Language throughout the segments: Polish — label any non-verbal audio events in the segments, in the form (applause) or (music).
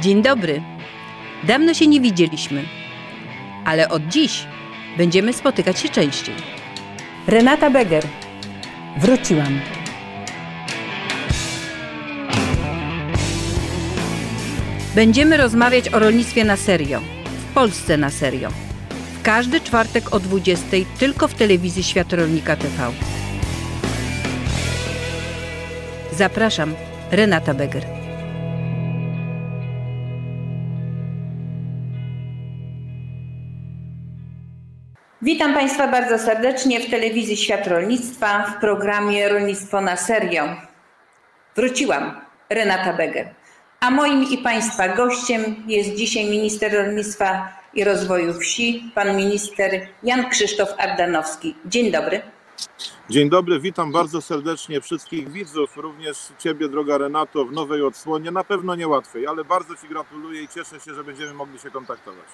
Dzień dobry. Dawno się nie widzieliśmy, ale od dziś będziemy spotykać się częściej. Renata Beger. Wróciłam. Będziemy rozmawiać o rolnictwie na serio, w Polsce na serio. W każdy czwartek o 20 tylko w telewizji Świat Rolnika TV. Zapraszam, Renata Beger. Witam Państwa bardzo serdecznie w telewizji Świat Rolnictwa w programie Rolnictwo na serio. Wróciłam, Renata Beger. A moim i Państwa gościem jest dzisiaj minister rolnictwa i rozwoju wsi, pan minister Jan Krzysztof Ardanowski. Dzień dobry. Dzień dobry, witam bardzo serdecznie wszystkich widzów, również Ciebie, droga Renato, w nowej odsłonie. Na pewno niełatwej, ale bardzo Ci gratuluję i cieszę się, że będziemy mogli się kontaktować.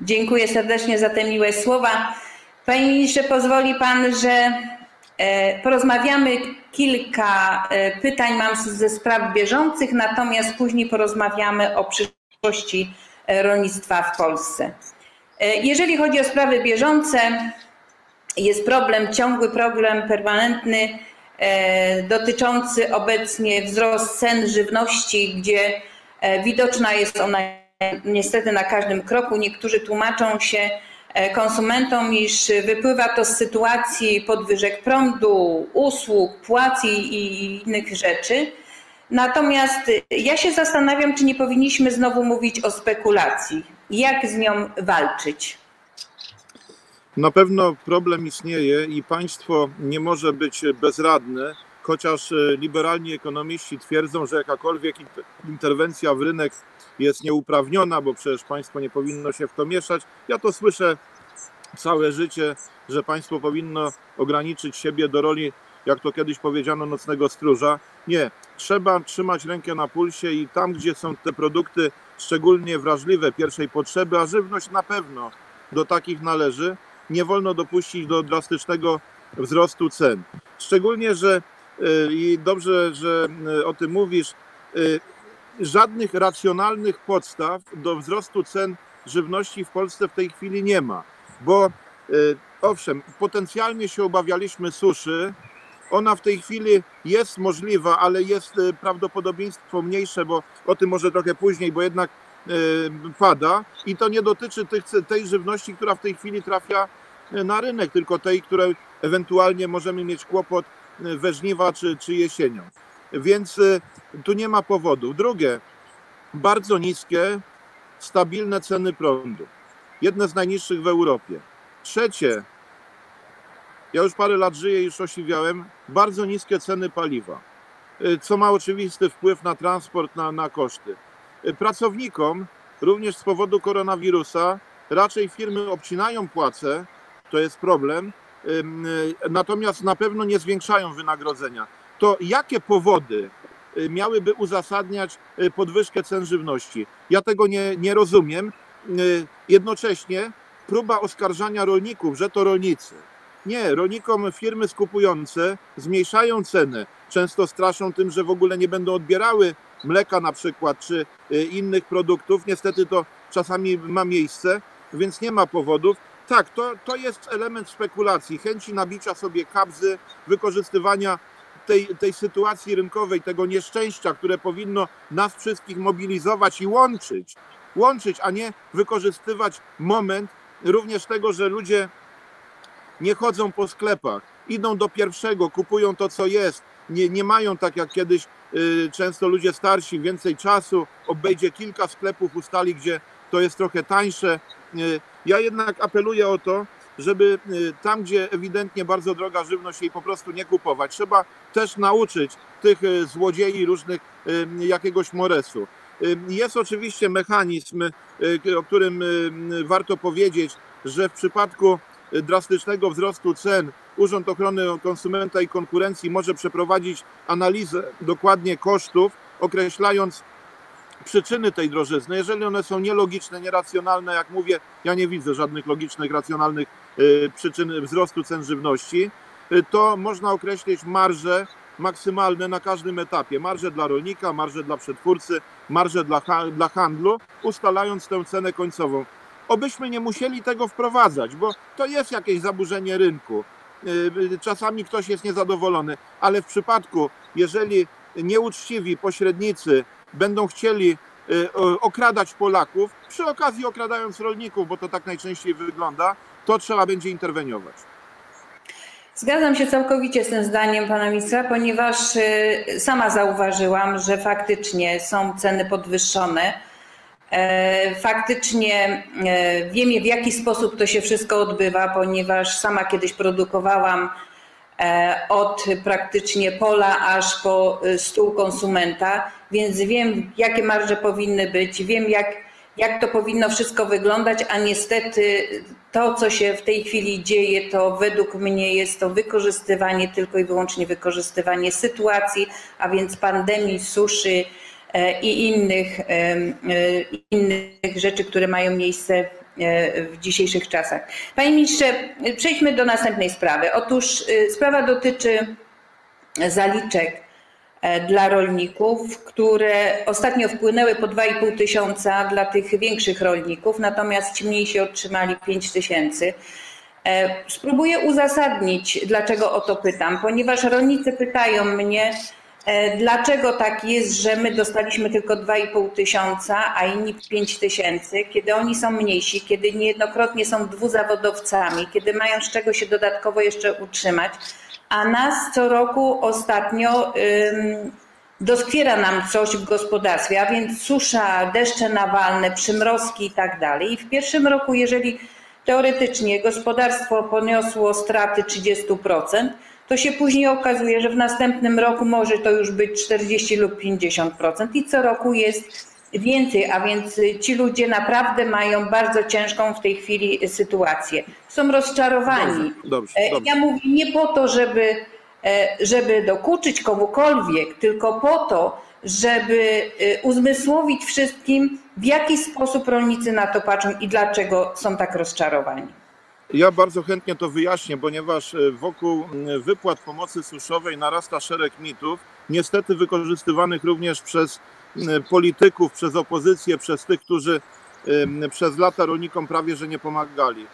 Dziękuję serdecznie za te miłe słowa. Panie ministrze, pozwoli Pan, że e, porozmawiamy kilka e, pytań mam ze spraw bieżących, natomiast później porozmawiamy o przyszłości e, rolnictwa w Polsce. Jeżeli chodzi o sprawy bieżące, jest problem, ciągły problem, permanentny, dotyczący obecnie wzrost cen żywności, gdzie widoczna jest ona niestety na każdym kroku. Niektórzy tłumaczą się e, konsumentom, iż wypływa to z sytuacji podwyżek prądu, usług, płac i innych rzeczy. Natomiast ja się zastanawiam, czy nie powinniśmy znowu mówić o spekulacji. Jak z nią walczyć? Na pewno problem istnieje i państwo nie może być bezradne, chociaż e, liberalni ekonomiści twierdzą, że jakakolwiek interwencja w rynek jest nieuprawniona, bo przecież państwo nie powinno się w to mieszać. Ja to słyszę całe życie, że państwo powinno ograniczyć siebie do roli, jak to kiedyś powiedziano, nocnego stróża. Nie, trzeba trzymać rękę na pulsie i tam, gdzie są te produkty szczególnie wrażliwe pierwszej potrzeby, a żywność na pewno do takich należy, nie wolno dopuścić do drastycznego wzrostu cen. Szczególnie, że y, i dobrze, że y, o tym mówisz, y, żadnych racjonalnych podstaw do wzrostu cen żywności w Polsce w tej chwili nie ma, bo y, owszem, potencjalnie się obawialiśmy suszy. Ona w tej chwili jest możliwa, ale jest y, prawdopodobieństwo mniejsze, bo o tym może trochę później, bo jednak y, pada i to nie dotyczy tych, tej żywności, która w tej chwili trafia na rynek, tylko tej, której ewentualnie możemy mieć kłopot we żniwa czy, czy jesienią. Więc y, tu nie ma powodu. Drugie, bardzo niskie, stabilne ceny prądu. Jedne z najniższych w Europie. Trzecie, ja już parę lat żyję i już osiwiałem, bardzo niskie ceny paliwa, y, co ma oczywisty wpływ na transport, na, na koszty. Y, pracownikom, również z powodu koronawirusa, raczej firmy obcinają płace, to jest problem, natomiast na pewno nie zwiększają wynagrodzenia to jakie powody y, miałyby uzasadniać y, podwyżkę cen żywności? Ja tego nie, nie rozumiem. Y, jednocześnie próba oskarżania rolników, że to rolnicy. Nie, rolnikom firmy skupujące zmniejszają cenę. Często straszą tym, że w ogóle nie będą odbierały mleka na przykład, czy innych produktów. Niestety to czasami ma miejsce, więc nie ma powodów. Tak, to, to jest element spekulacji, chęci nabicia sobie kabzy, wykorzystywania tej, tej sytuacji rynkowej, tego nieszczęścia, które powinno nas wszystkich mobilizować i łączyć, łączyć, a nie wykorzystywać moment również tego, że ludzie nie chodzą po sklepach, idą do pierwszego, kupują to, co jest, nie, nie mają tak jak kiedyś y, często ludzie starsi, więcej czasu, obejdzie kilka sklepów, ustali, gdzie to jest trochę tańsze. Y, ja jednak apeluję o to, żeby y, tam, gdzie ewidentnie bardzo droga żywność, jej po prostu nie kupować. Trzeba też nauczyć tych y, złodziei różnych y, jakiegoś moresu. Jest oczywiście mechanizm, o którym warto powiedzieć, że w przypadku drastycznego wzrostu cen Urząd Ochrony Konsumenta i Konkurencji może przeprowadzić analizę dokładnie kosztów, określając przyczyny tej drożyzny. Jeżeli one są nielogiczne, nieracjonalne, jak mówię, ja nie widzę żadnych logicznych, racjonalnych przyczyn wzrostu cen żywności, y, to można określić marżę maksymalne na każdym etapie. Marże dla rolnika, marże dla przetwórcy, marże dla, dla handlu, ustalając tę cenę końcową. Obyśmy nie musieli tego wprowadzać, bo to jest jakieś zaburzenie rynku. Y, czasami ktoś jest niezadowolony, ale w przypadku, jeżeli nieuczciwi pośrednicy będą chcieli y, okradać Polaków, przy okazji okradając rolników, bo to tak najczęściej wygląda, to trzeba będzie interweniować. Zgadzam się całkowicie z tym zdaniem pana ministra, ponieważ y, sama zauważyłam, że faktycznie są ceny podwyższone. E, faktycznie e, wiem, w jaki sposób to się wszystko odbywa, ponieważ sama kiedyś produkowałam e, od praktycznie pola aż po stół konsumenta, więc wiem, jakie marże powinny być, wiem, jak, jak to powinno wszystko wyglądać, a niestety to, co się w tej chwili dzieje, to według mnie jest to wykorzystywanie, tylko i wyłącznie wykorzystywanie sytuacji, a więc pandemii, suszy e, i innych, e, innych rzeczy, które mają miejsce e, w dzisiejszych czasach. Panie ministrze, przejdźmy do następnej sprawy. Otóż sprawa dotyczy zaliczek dla rolników, które ostatnio wpłynęły po 2,5 tysiąca dla tych większych rolników, natomiast ci mniejsi otrzymali 5 tysięcy. E, spróbuję uzasadnić, dlaczego o to pytam, ponieważ rolnicy pytają mnie, e, dlaczego tak jest, że my dostaliśmy tylko 2,5 tysiąca, a inni 5 tysięcy, kiedy oni są mniejsi, kiedy niejednokrotnie są dwuzawodowcami, kiedy mają z czego się dodatkowo jeszcze utrzymać a nas co roku ostatnio doskwiera nam coś w gospodarstwie, a więc susza, deszcze nawalne, przymrozki i tak dalej. I w pierwszym roku, jeżeli teoretycznie gospodarstwo poniosło straty 30%, to się później okazuje, że w następnym roku może to już być 40 lub 50% i co roku jest więcej, a więc ci ludzie naprawdę mają bardzo ciężką w tej chwili sytuację. Są rozczarowani. Dobrze, dobrze, e, dobrze. Ja mówię nie po to, żeby, e, żeby dokuczyć komukolwiek, tylko po to, żeby e, uzmysłowić wszystkim, w jaki sposób rolnicy na to patrzą i dlaczego są tak rozczarowani. Ja bardzo chętnie to wyjaśnię, ponieważ wokół wypłat pomocy suszowej narasta szereg mitów, niestety wykorzystywanych również przez E, polityków, przez opozycję, przez tych, którzy przez lata rolnikom prawie że nie pomagali.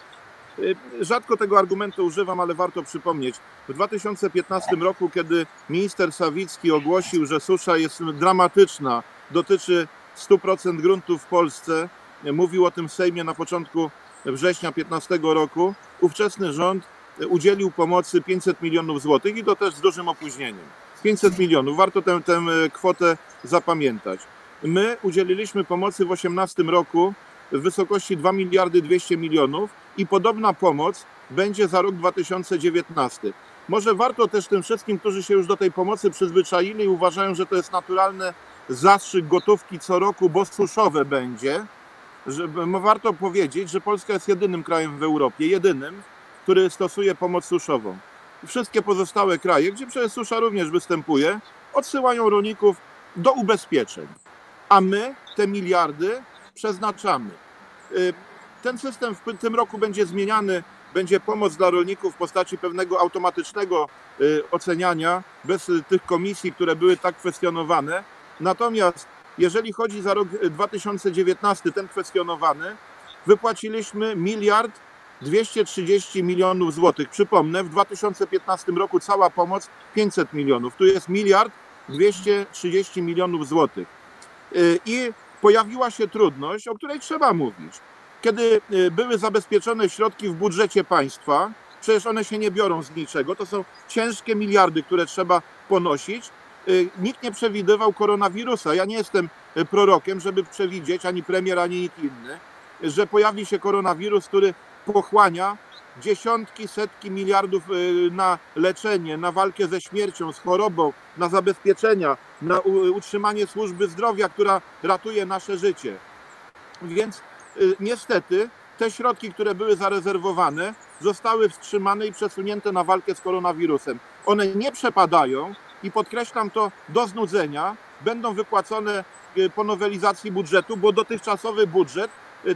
E, rzadko tego argumentu używam, ale warto przypomnieć. W 2015 roku, kiedy minister Sawicki ogłosił, że susza jest dramatyczna, dotyczy 100% gruntów w Polsce, mówił o tym w Sejmie na początku września 2015 roku, ówczesny rząd udzielił pomocy 500 milionów złotych i to też z dużym opóźnieniem. 500 milionów. Warto tę, tę e, kwotę zapamiętać. My udzieliliśmy pomocy w 2018 roku w wysokości 2 miliardy 200 milionów i podobna pomoc będzie za rok 2019. Może warto też tym wszystkim, którzy się już do tej pomocy przyzwyczaili i uważają, że to jest naturalny zastrzyk gotówki co roku, bo suszowe będzie, że, warto powiedzieć, że Polska jest jedynym krajem w Europie, jedynym, który stosuje pomoc suszową wszystkie pozostałe kraje, gdzie przecież susza również występuje, odsyłają rolników do ubezpieczeń, a my te miliardy przeznaczamy. Y, ten system w tym roku będzie zmieniany, będzie pomoc dla rolników w postaci pewnego automatycznego y, oceniania, bez tych komisji, które były tak kwestionowane. Natomiast jeżeli chodzi za rok 2019, ten kwestionowany, wypłaciliśmy miliard 230 milionów złotych. Przypomnę, w 2015 roku cała pomoc 500 milionów. Tu jest miliard 230 milionów złotych. Y, I pojawiła się trudność, o której trzeba mówić. Kiedy y, były zabezpieczone środki w budżecie państwa, przecież one się nie biorą z niczego, to są ciężkie miliardy, które trzeba ponosić. Y, nikt nie przewidywał koronawirusa. Ja nie jestem prorokiem, żeby przewidzieć, ani premier, ani nikt inny, że pojawi się koronawirus, który pochłania dziesiątki, setki miliardów y, na leczenie, na walkę ze śmiercią, z chorobą, na zabezpieczenia, na utrzymanie służby zdrowia, która ratuje nasze życie. Więc y, niestety te środki, które były zarezerwowane, zostały wstrzymane i przesunięte na walkę z koronawirusem. One nie przepadają i podkreślam to do znudzenia, będą wypłacone y, po nowelizacji budżetu, bo dotychczasowy budżet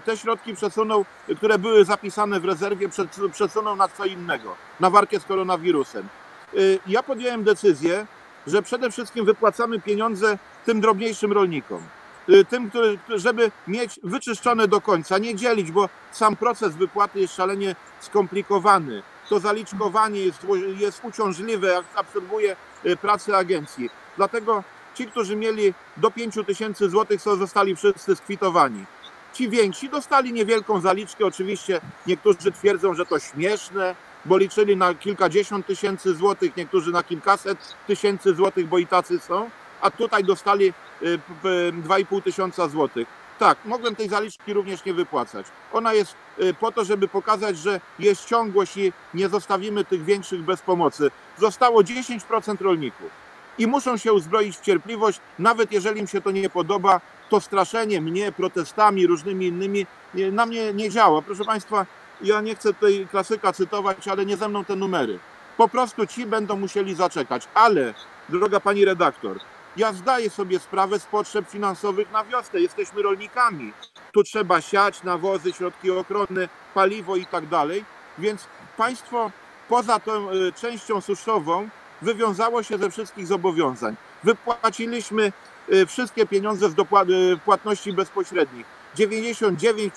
te środki przesunął, które były zapisane w rezerwie, przesunął na co innego, na walkę z koronawirusem. Y, ja podjąłem decyzję, że przede wszystkim wypłacamy pieniądze tym drobniejszym rolnikom. Y, Tym, który, żeby mieć wyczyszczone do końca, nie dzielić, bo sam proces wypłaty jest szalenie skomplikowany. To zaliczkowanie jest, jest uciążliwe, absorbuje y, pracę agencji. Dlatego ci, którzy mieli do 5 tysięcy złotych, zostali wszyscy skwitowani. Ci więksi dostali niewielką zaliczkę. Oczywiście niektórzy twierdzą, że to śmieszne, bo liczyli na kilkadziesiąt tysięcy złotych, niektórzy na kilkaset tysięcy złotych, bo i tacy są, a tutaj dostali y, p- p- 2,5 tysiąca złotych. Tak, mogłem tej zaliczki również nie wypłacać. Ona jest y, po to, żeby pokazać, że jest ciągłość i nie zostawimy tych większych bez pomocy. Zostało 10% rolników i muszą się uzbroić w cierpliwość, nawet jeżeli im się to nie podoba, to straszenie mnie protestami, różnymi innymi nie- na mnie nie działa. Proszę Państwa, ja nie chcę tutaj klasyka cytować, ale nie ze mną te numery. Po prostu ci będą musieli zaczekać. Ale, droga pani redaktor, ja zdaję sobie sprawę z potrzeb finansowych na wiosnę. Jesteśmy rolnikami. Tu trzeba siać, nawozy, środki ochrony, paliwo i tak dalej. Więc państwo poza tą y, częścią suszową wywiązało się ze wszystkich zobowiązań. Wypłaciliśmy y, wszystkie pieniądze z y, płatności bezpośrednich. 99,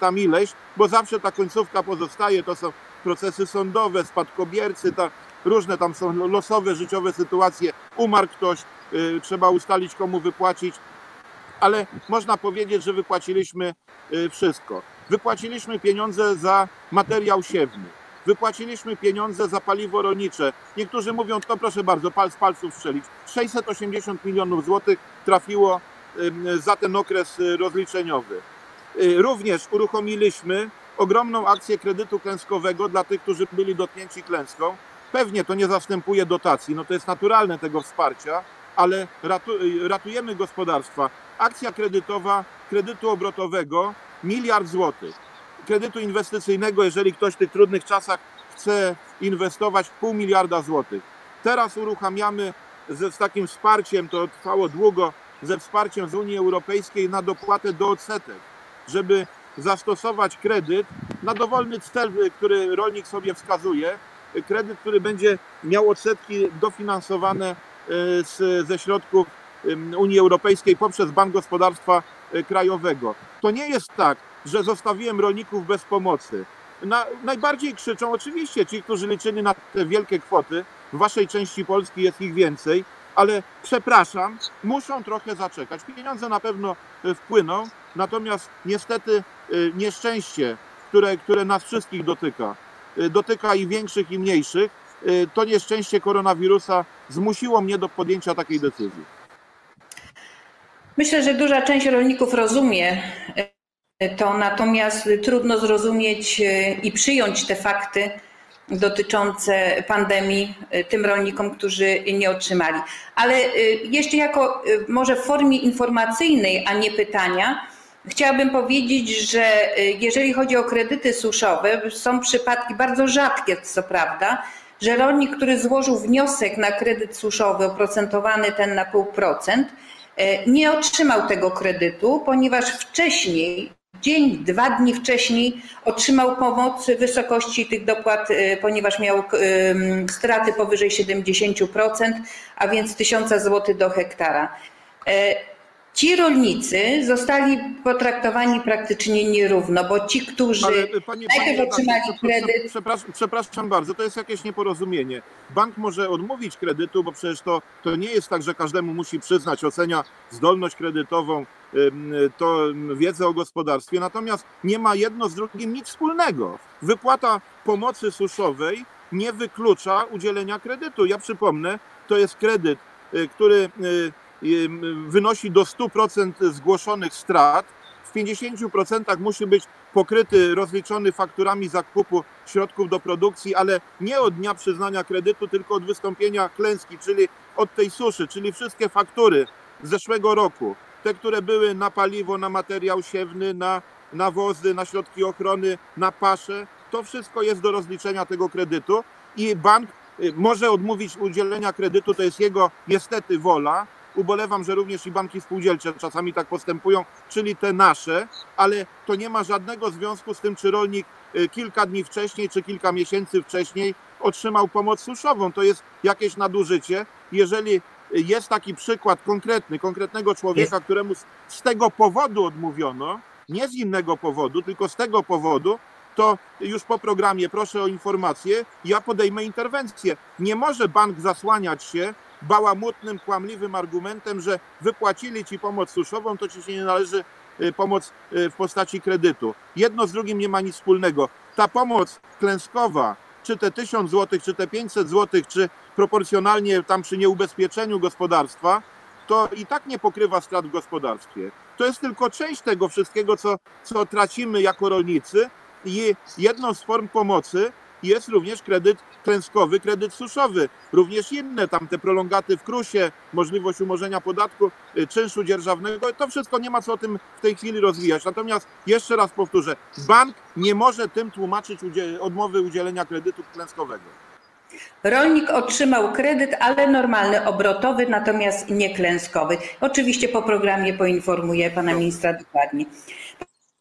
tam ileś, bo zawsze ta końcówka pozostaje, to są procesy sądowe, spadkobiercy, ta, różne tam są losowe, życiowe sytuacje. Umarł ktoś, trzeba ustalić komu wypłacić, ale można powiedzieć, że wypłaciliśmy y, wszystko. Wypłaciliśmy pieniądze za materiał siewny. Wypłaciliśmy pieniądze za paliwo rolnicze. Niektórzy mówią, to proszę bardzo, pal z palców strzelić. 680 milionów złotych trafiło za ten okres y, rozliczeniowy. Y, Również uruchomiliśmy ogromną akcję kredytu klęskowego dla tych, którzy byli dotknięci klęską. Pewnie to nie zastępuje dotacji, no to jest naturalne tego wsparcia, ale ratu, ratujemy gospodarstwa. Akcja kredytowa, kredytu obrotowego, miliard złotych. Kredytu inwestycyjnego, jeżeli ktoś w tych trudnych czasach chce inwestować, pół miliarda złotych. Teraz uruchamiamy ze, z takim wsparciem, to trwało długo, ze wsparciem z Unii Europejskiej na dopłatę do odsetek, żeby zastosować kredyt na dowolny cel, który rolnik sobie wskazuje. Kredyt, który będzie miał odsetki dofinansowane z, ze środków Unii Europejskiej poprzez Bank Gospodarstwa y, Krajowego. To nie jest tak, że zostawiłem rolników bez pomocy. Na, najbardziej krzyczą oczywiście ci, którzy liczyli na te wielkie kwoty. W waszej części Polski jest ich więcej, ale przepraszam, muszą trochę zaczekać. Pieniądze na pewno y, wpłyną, natomiast niestety y, nieszczęście, które, które nas wszystkich dotyka, y, dotyka i większych, i mniejszych, y, to nieszczęście koronawirusa zmusiło mnie do podjęcia takiej decyzji. Myślę, że duża część rolników rozumie e, to, natomiast trudno zrozumieć e, i przyjąć te fakty dotyczące pandemii e, tym rolnikom, którzy nie otrzymali. Ale jeszcze jako może w formie informacyjnej, a nie pytania, chciałabym powiedzieć, że jeżeli chodzi o kredyty suszowe, są przypadki bardzo rzadkie, co prawda, że rolnik, który złożył wniosek na kredyt suszowy oprocentowany ten na pół procent, e, nie otrzymał tego kredytu, ponieważ wcześniej, dzień, dwa dni wcześniej otrzymał pomoc w wysokości tych dopłat, e, ponieważ miał em, straty powyżej 70%, a więc 1000 zł do hektara. Ci rolnicy zostali potraktowani praktycznie nierówno, bo ci, którzy Ale y, pani, najpierw pani otrzymali prze- prze- kredyt, Przepraszam, przepraszam bardzo, to jest jakieś nieporozumienie. Bank może odmówić kredytu, bo przecież to, to nie jest tak, że każdemu musi przyznać, ocenia zdolność kredytową, to wiedzę o gospodarstwie, natomiast nie ma jedno z drugim nic wspólnego. Wypłata pomocy suszowej nie wyklucza udzielenia kredytu. Ja przypomnę, to jest kredyt, y, który y, wynosi do 100% zgłoszonych strat. W 50% musi być pokryty, rozliczony fakturami zakupu środków do produkcji, ale nie od dnia przyznania kredytu, tylko od wystąpienia klęski, czyli od tej suszy, czyli wszystkie faktury z zeszłego roku, te, które były na paliwo, na materiał siewny, na nawozy, na środki ochrony, na pasze, to wszystko jest do rozliczenia tego kredytu i bank y, może odmówić udzielenia kredytu, to jest jego niestety wola. Ubolewam, że również i banki spółdzielcze czasami tak postępują, czyli te nasze, ale to nie ma żadnego związku z tym, czy rolnik y, kilka dni wcześniej, czy kilka miesięcy wcześniej otrzymał pomoc suszową. To jest jakieś nadużycie. Jeżeli jest taki przykład konkretny, konkretnego człowieka, któremu z, z tego powodu odmówiono, nie z innego powodu, tylko z tego powodu, to już po programie proszę o informację, ja podejmę interwencję. Nie może bank zasłaniać się bałamutnym, kłamliwym argumentem, że wypłacili ci pomoc suszową, to ci się nie należy y, pomoc y, w postaci kredytu. Jedno z drugim nie ma nic wspólnego. Ta pomoc klęskowa, czy te 1000 zł, czy te 500 zł, czy proporcjonalnie tam przy nieubezpieczeniu gospodarstwa, to i tak nie pokrywa strat w gospodarstwie. To jest tylko część tego wszystkiego, co, co tracimy jako rolnicy i jedną z form pomocy jest również kredyt klęskowy, kredyt suszowy, również inne, tam te prolongaty w krusie, możliwość umorzenia podatku, y, czynszu dzierżawnego, to wszystko nie ma co o tym w tej chwili rozwijać. Natomiast jeszcze raz powtórzę, bank nie może tym tłumaczyć odmowy udzielenia kredytu klęskowego. Rolnik otrzymał kredyt, ale normalny, obrotowy, natomiast nie klęskowy. Oczywiście po programie poinformuję pana ministra dokładnie.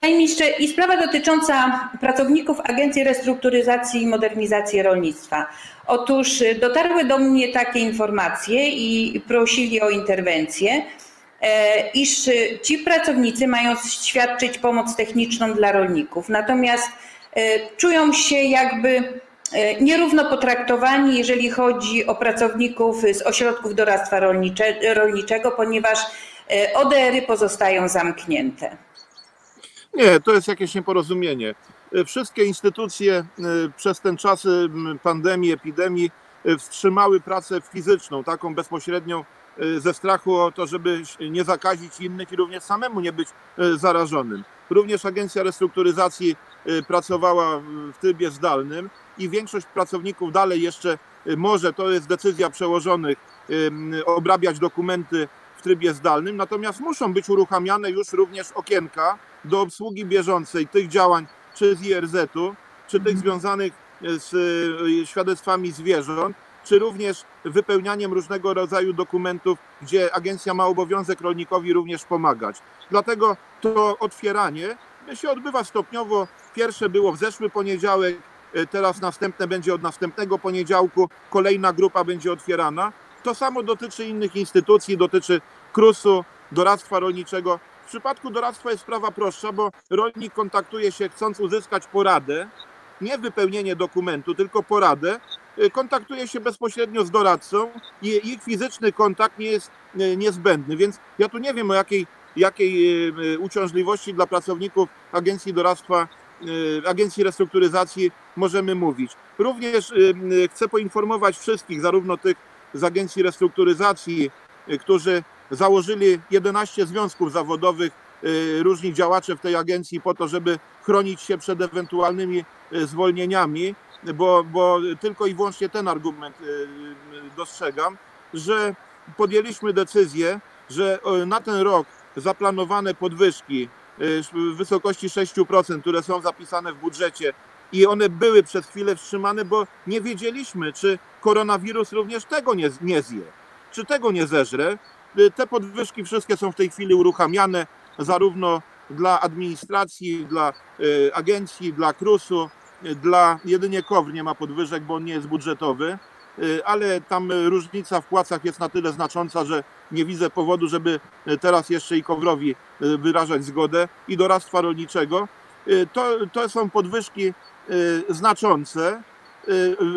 Panie ministrze, i sprawa dotycząca pracowników Agencji Restrukturyzacji i Modernizacji Rolnictwa. Otóż dotarły do mnie takie informacje i prosili o interwencję, e, iż ci pracownicy mają świadczyć pomoc techniczną dla rolników, natomiast e, czują się jakby e, nierówno potraktowani, jeżeli chodzi o pracowników z ośrodków doradztwa rolniczego, ponieważ ODR-y pozostają zamknięte. Nie, to jest jakieś nieporozumienie. E, wszystkie instytucje e, przez ten czas e, pandemii, epidemii wstrzymały pracę fizyczną, taką bezpośrednią ze strachu o to, żeby nie zakazić innych i również samemu nie być zarażonym. Również Agencja Restrukturyzacji pracowała w trybie zdalnym i większość pracowników dalej jeszcze może, to jest decyzja przełożonych, obrabiać dokumenty w trybie zdalnym, natomiast muszą być uruchamiane już również okienka do obsługi bieżącej tych działań czy z IRZ-u, czy tych mhm. związanych z y, świadectwami zwierząt, czy również wypełnianiem różnego rodzaju dokumentów, gdzie agencja ma obowiązek rolnikowi również pomagać. Dlatego to otwieranie się odbywa stopniowo. Pierwsze było w zeszły poniedziałek, teraz następne będzie od następnego poniedziałku, kolejna grupa będzie otwierana. To samo dotyczy innych instytucji, dotyczy KRUS-u, doradztwa rolniczego. W przypadku doradztwa jest sprawa prostsza, bo rolnik kontaktuje się chcąc uzyskać poradę, nie wypełnienie dokumentu, tylko poradę, y, kontaktuje się bezpośrednio z doradcą i ich fizyczny kontakt nie jest y, niezbędny, więc ja tu nie wiem o jakiej, jakiej y, uciążliwości dla pracowników Agencji Doradztwa, Agencji Restrukturyzacji możemy mówić. Również chcę poinformować wszystkich, zarówno tych z Agencji Restrukturyzacji, którzy założyli 11 związków zawodowych, y, różni działacze w tej agencji po to, żeby chronić się przed ewentualnymi y, zwolnieniami, bo, bo tylko i wyłącznie ten argument y, dostrzegam, że podjęliśmy decyzję, że na ten rok zaplanowane podwyżki w wysokości 6%, które są zapisane w budżecie i one były przez chwilę wstrzymane, bo nie wiedzieliśmy, czy koronawirus również tego nie, nie zje, czy tego nie zeżre. Y, te podwyżki wszystkie są w tej chwili uruchamiane zarówno dla administracji, dla y, agencji, dla KRUS-u, y, dla jedynie KOWR nie ma podwyżek, bo on nie jest budżetowy, ale tam różnica w płacach jest na tyle znacząca, że nie widzę powodu, żeby teraz jeszcze i KOWRowi wyrażać zgodę i doradztwa rolniczego. To, to są podwyżki znaczące,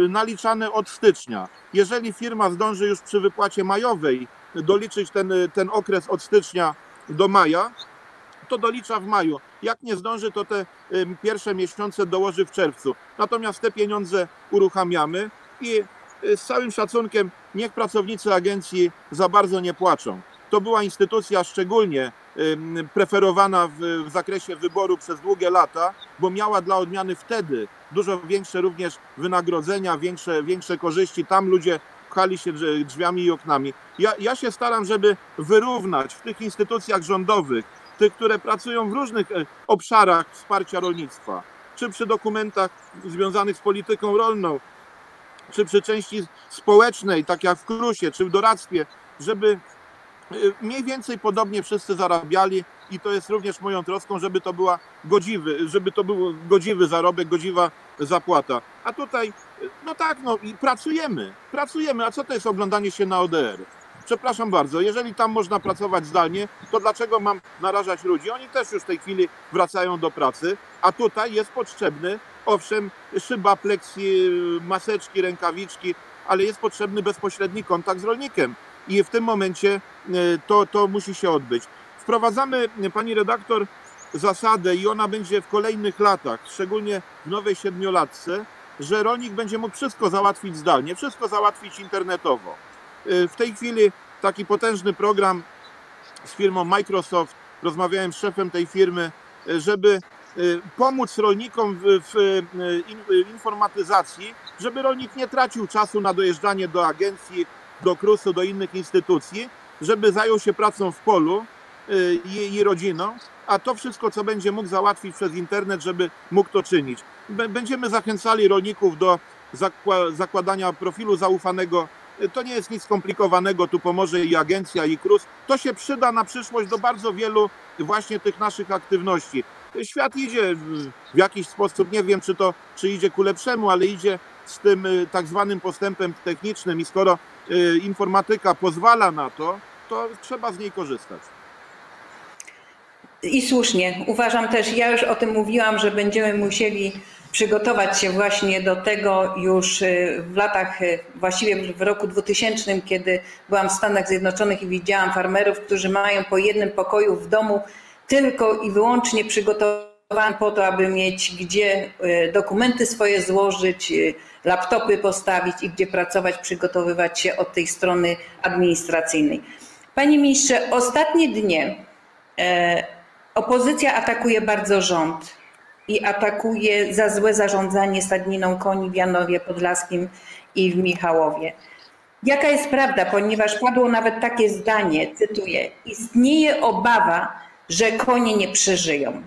naliczane od stycznia. Jeżeli firma zdąży już przy wypłacie majowej doliczyć ten, ten okres od stycznia do maja, to dolicza w maju. Jak nie zdąży, to te pierwsze miesiące dołoży w czerwcu. Natomiast te pieniądze uruchamiamy i y, z całym szacunkiem niech pracownicy agencji za bardzo nie płaczą. To była instytucja szczególnie preferowana w, w zakresie wyboru przez długie lata, bo miała dla odmiany wtedy dużo większe również wynagrodzenia, większe, większe korzyści. Tam ludzie pchali się drzwiami i oknami. Ja, ja się staram, żeby wyrównać w tych instytucjach rządowych, tych, które pracują w różnych e, obszarach wsparcia rolnictwa, czy przy dokumentach związanych z polityką rolną, czy przy części społecznej, tak jak w Krusie, czy w doradztwie, żeby e, mniej więcej podobnie wszyscy zarabiali i to jest również moją troską, żeby to była godziwy, żeby to był godziwy zarobek, godziwa zapłata. A tutaj, no tak, no i pracujemy, pracujemy. A co to jest oglądanie się na ODR? Przepraszam bardzo, jeżeli tam można pracować zdalnie, to dlaczego mam narażać ludzi? Oni też już w tej chwili wracają do pracy, a tutaj jest potrzebny, owszem, szyba, pleksji, maseczki, rękawiczki, ale jest potrzebny bezpośredni kontakt z rolnikiem. I w tym momencie e, to, to musi się odbyć. Wprowadzamy, pani redaktor, zasadę i ona będzie w kolejnych latach, szczególnie w nowej siedmiolatce, że rolnik będzie mógł wszystko załatwić zdalnie, wszystko załatwić internetowo. Y, w tej chwili taki potężny program z firmą Microsoft, rozmawiałem z szefem tej firmy, y, żeby y, pomóc rolnikom w, informatyzacji, żeby rolnik nie tracił czasu na dojeżdżanie do agencji, do KRUS-u, do innych instytucji, żeby zajął się pracą w polu i, i rodziną, a to wszystko, co będzie mógł załatwić przez internet, żeby mógł to czynić. Będziemy zachęcali rolników do zakładania profilu zaufanego. To nie jest nic skomplikowanego, tu pomoże i agencja, i KRUS. To się przyda na przyszłość do bardzo wielu właśnie tych naszych aktywności. Świat idzie w jakiś sposób, nie wiem czy to czy idzie ku lepszemu, ale idzie z tym y, tak zwanym postępem technicznym i skoro y, informatyka pozwala na to, to trzeba z niej korzystać. I słusznie. Uważam też, ja już o tym mówiłam, że będziemy musieli przygotować się właśnie do tego już y, w latach, y, właściwie w roku 2000, kiedy byłam w Stanach Zjednoczonych i widziałam farmerów, którzy mają po jednym pokoju w domu tylko i wyłącznie przygotowany po to, aby mieć gdzie y, dokumenty swoje złożyć, laptopy postawić i gdzie pracować, przygotowywać się od tej strony administracyjnej. Panie ministrze, ostatnie dnie e, Opozycja atakuje bardzo rząd i atakuje za złe zarządzanie stadniną koni w Janowie Podlaskim i w Michałowie. Jaka jest prawda, ponieważ padło nawet takie zdanie, cytuję: Istnieje obawa, że konie nie przeżyją.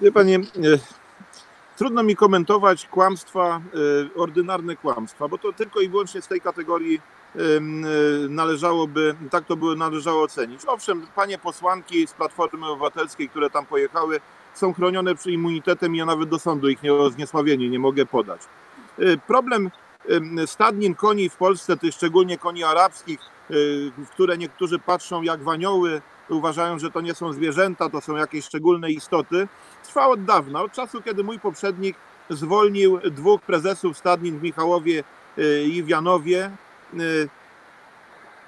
Wie Pani, e, trudno mi komentować kłamstwa, e, ordynarne kłamstwa, bo to tylko i wyłącznie z tej kategorii należałoby, tak to by należało ocenić. Owszem, panie posłanki z Platformy Obywatelskiej, które tam pojechały, są chronione przy immunitetem i ja nawet do sądu ich nie o zniesławienie nie mogę podać. Y, problem stadnin koni w Polsce, tych szczególnie koni arabskich, y, w które niektórzy patrzą jak wanioły, uważają, że to nie są zwierzęta, to są jakieś szczególne istoty, trwa od dawna, od czasu, kiedy mój poprzednik zwolnił dwóch prezesów stadnin w Michałowie i w Janowie, Y,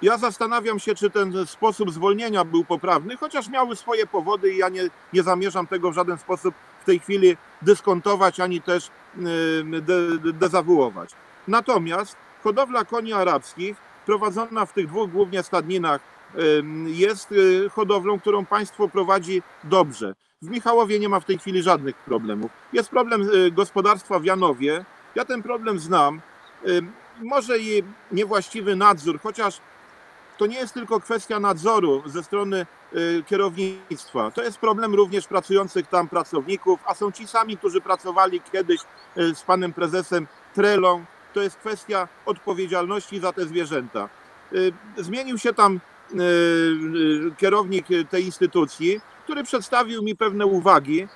ja zastanawiam się, czy ten sposób zwolnienia był poprawny, chociaż miały swoje powody i ja nie, nie zamierzam tego w żaden sposób w tej chwili dyskontować ani też y, de, dezawuować. Natomiast hodowla koni arabskich prowadzona w tych dwóch głównie stadninach y, jest hodowlą, którą państwo prowadzi dobrze. W Michałowie nie ma w tej chwili żadnych problemów. Jest problem gospodarstwa w Janowie. Ja ten problem znam może i niewłaściwy nadzór, chociaż to nie jest tylko kwestia nadzoru ze strony y, kierownictwa. To jest problem również pracujących tam pracowników, a są ci sami, którzy pracowali kiedyś y, z panem prezesem Trelą. To jest kwestia odpowiedzialności za te zwierzęta. Y, zmienił się tam kierownik tej instytucji, który przedstawił mi pewne uwagi,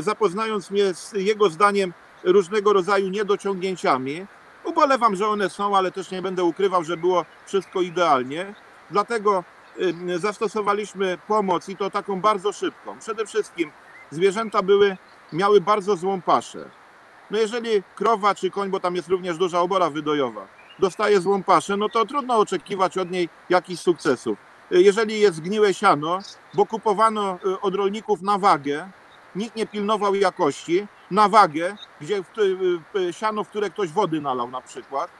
zapoznając mnie z jego zdaniem różnego rodzaju niedociągnięciami. Ubolewam, że one są, ale też nie będę ukrywał, że było wszystko idealnie. Dlatego zastosowaliśmy pomoc i to taką bardzo szybką. Przede wszystkim zwierzęta były, miały bardzo złą paszę. No jeżeli krowa czy koń, bo tam jest również duża obora wydojowa, dostaje złą paszę, no to trudno oczekiwać od niej jakichś sukcesów. Jeżeli jest zgniłe siano, bo kupowano y, od rolników na wagę, nikt nie pilnował jakości, na wagę, gdzie siano, w które ktoś wody nalał na przykład,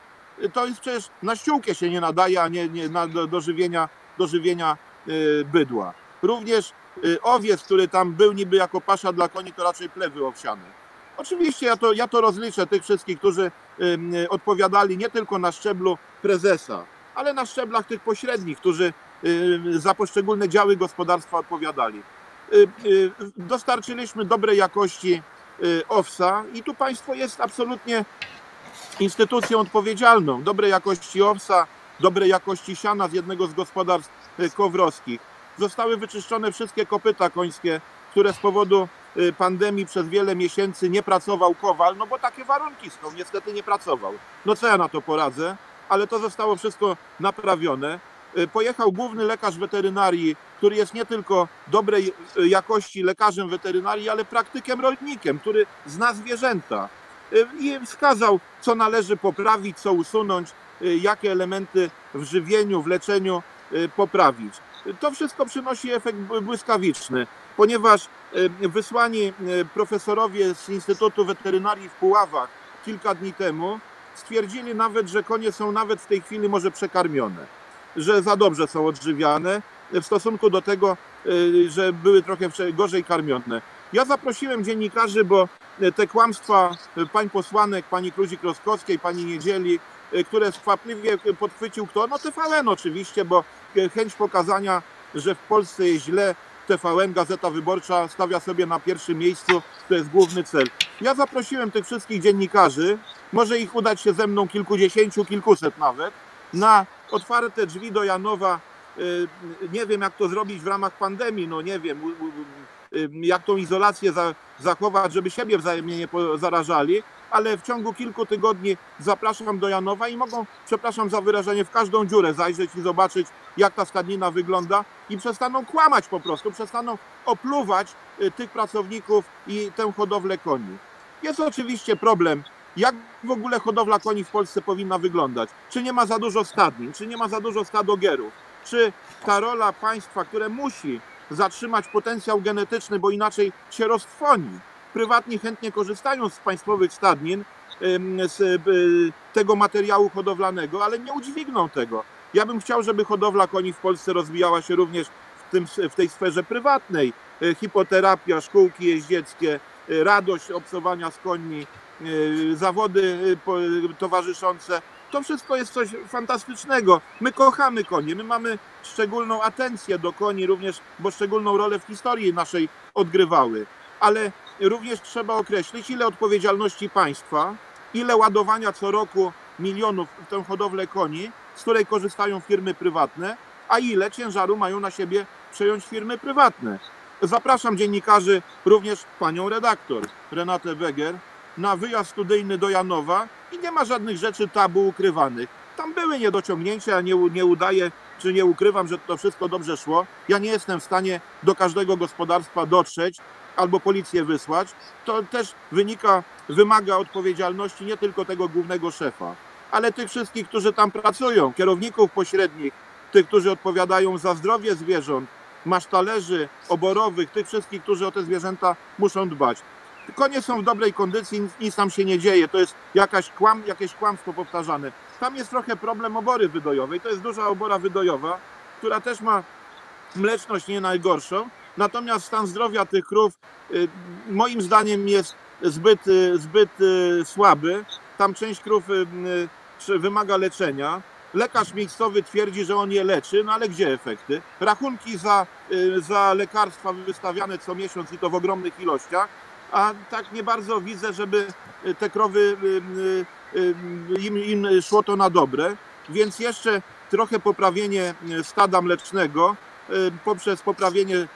to jest przecież na ściółkę się nie nadaje, a nie, nie na, do, do, żywienia, do żywienia y, bydła. Również y, owiec, który tam był niby jako pasza dla koni, to raczej plewy owsiane. Oczywiście ja to, ja to rozliczę tych wszystkich, którzy y, odpowiadali nie tylko na szczeblu prezesa, ale na szczeblach tych pośrednich, którzy za poszczególne działy gospodarstwa odpowiadali. Dostarczyliśmy dobrej jakości OWSA i tu państwo jest absolutnie instytucją odpowiedzialną. Dobrej jakości OWSA, dobrej jakości siana z jednego z gospodarstw y, kowrowskich. Zostały wyczyszczone wszystkie kopyta końskie, które z powodu y, pandemii przez wiele miesięcy nie pracował kowal, no bo takie warunki są, niestety nie pracował. No co ja na to poradzę, ale to zostało wszystko naprawione. Y, Pojechał główny lekarz weterynarii, który jest nie tylko dobrej y, jakości lekarzem weterynarii, ale praktykiem rolnikiem, który zna zwierzęta y, i wskazał, co należy poprawić, co usunąć, jakie elementy w żywieniu, w leczeniu poprawić. To wszystko przynosi efekt bły- błyskawiczny, ponieważ wysłani profesorowie z Instytutu Weterynarii w Puławach kilka dni temu stwierdzili nawet, że konie są nawet w tej chwili może przekarmione, że za dobrze są odżywiane w stosunku do tego, y, że były trochę gorzej karmione. Ja zaprosiłem dziennikarzy, bo y, te kłamstwa y, pań posłanek, pani Kluzik-Roskowskiej, pani Niedzieli, które skwapliwie podchwycił kto? No TVN oczywiście, bo chęć pokazania, że w Polsce jest źle, TVN, Gazeta Wyborcza stawia sobie na pierwszym miejscu, to jest główny cel. Ja zaprosiłem tych wszystkich dziennikarzy, może ich udać się ze mną kilkudziesięciu, kilkuset nawet, na otwarte drzwi do Janowa. Y, Nie wiem, jak to zrobić w ramach pandemii, no nie wiem, y, jak tą izolację za, zachować, żeby siebie wzajemnie nie zarażali, ale w ciągu kilku tygodni zapraszam do Janowa i mogą, przepraszam za wyrażenie, w każdą dziurę zajrzeć i zobaczyć, jak ta stadnina wygląda i przestaną kłamać po prostu, przestaną opluwać y, tych pracowników i tę hodowlę koni. Jest oczywiście problem, jak w ogóle hodowla koni w Polsce powinna wyglądać. Czy nie ma za dużo stadnin, czy nie ma za dużo stadogierów, czy ta rola państwa, które musi zatrzymać potencjał genetyczny, bo inaczej się roztrwoni. Prywatni chętnie korzystają z państwowych stadnin, z y, tego materiału hodowlanego, ale nie udźwigną tego. Ja bym chciał, żeby hodowla koni w Polsce rozwijała się również w, tym, w tej sferze prywatnej. Y, Hipoterapia, szkółki jeździeckie, y, radość obcowania z końmi, zawody y, po- y, towarzyszące. To wszystko jest coś fantastycznego. My kochamy konie, my mamy szczególną atencję do koni, również, bo szczególną rolę w historii naszej odgrywały. Ale również trzeba określić, ile odpowiedzialności państwa, ile ładowania co roku milionów w tę hodowlę koni, z której korzystają firmy prywatne, a ile ciężaru mają na siebie przejąć firmy prywatne. Zapraszam dziennikarzy, również panią redaktor Renatę Weger, na wyjazd studyjny do Janowa i nie ma żadnych rzeczy tabu ukrywanych. Tam były niedociągnięcia, nie, nie udaję, czy nie ukrywam, że to wszystko dobrze szło. Ja nie jestem w stanie do każdego gospodarstwa dotrzeć albo policję wysłać. To też wynika, wymaga odpowiedzialności nie tylko tego głównego szefa, ale tych wszystkich, którzy tam pracują, kierowników pośrednich, tych, którzy odpowiadają za zdrowie zwierząt, masztalerzy oborowych, tych wszystkich, którzy o te zwierzęta muszą dbać. Konie są w dobrej kondycji, nic, nic tam się nie dzieje, to jest jakaś kłam, jakieś kłamstwo powtarzane. Tam jest trochę problem obory wydojowej, to jest duża obora wydojowa, która też ma mleczność nie najgorszą, natomiast stan zdrowia tych krów y, moim zdaniem jest zbyt, y, zbyt y, słaby. Tam część krów y, y, wymaga leczenia. Lekarz miejscowy twierdzi, że on je leczy, no ale gdzie efekty? Rachunki za, y, za lekarstwa wystawiane co miesiąc i to w ogromnych ilościach, a tak nie bardzo widzę, żeby te krowy y, y, y, im, im szło to na dobre. Więc jeszcze trochę poprawienie stada mlecznego poprzez poprawienie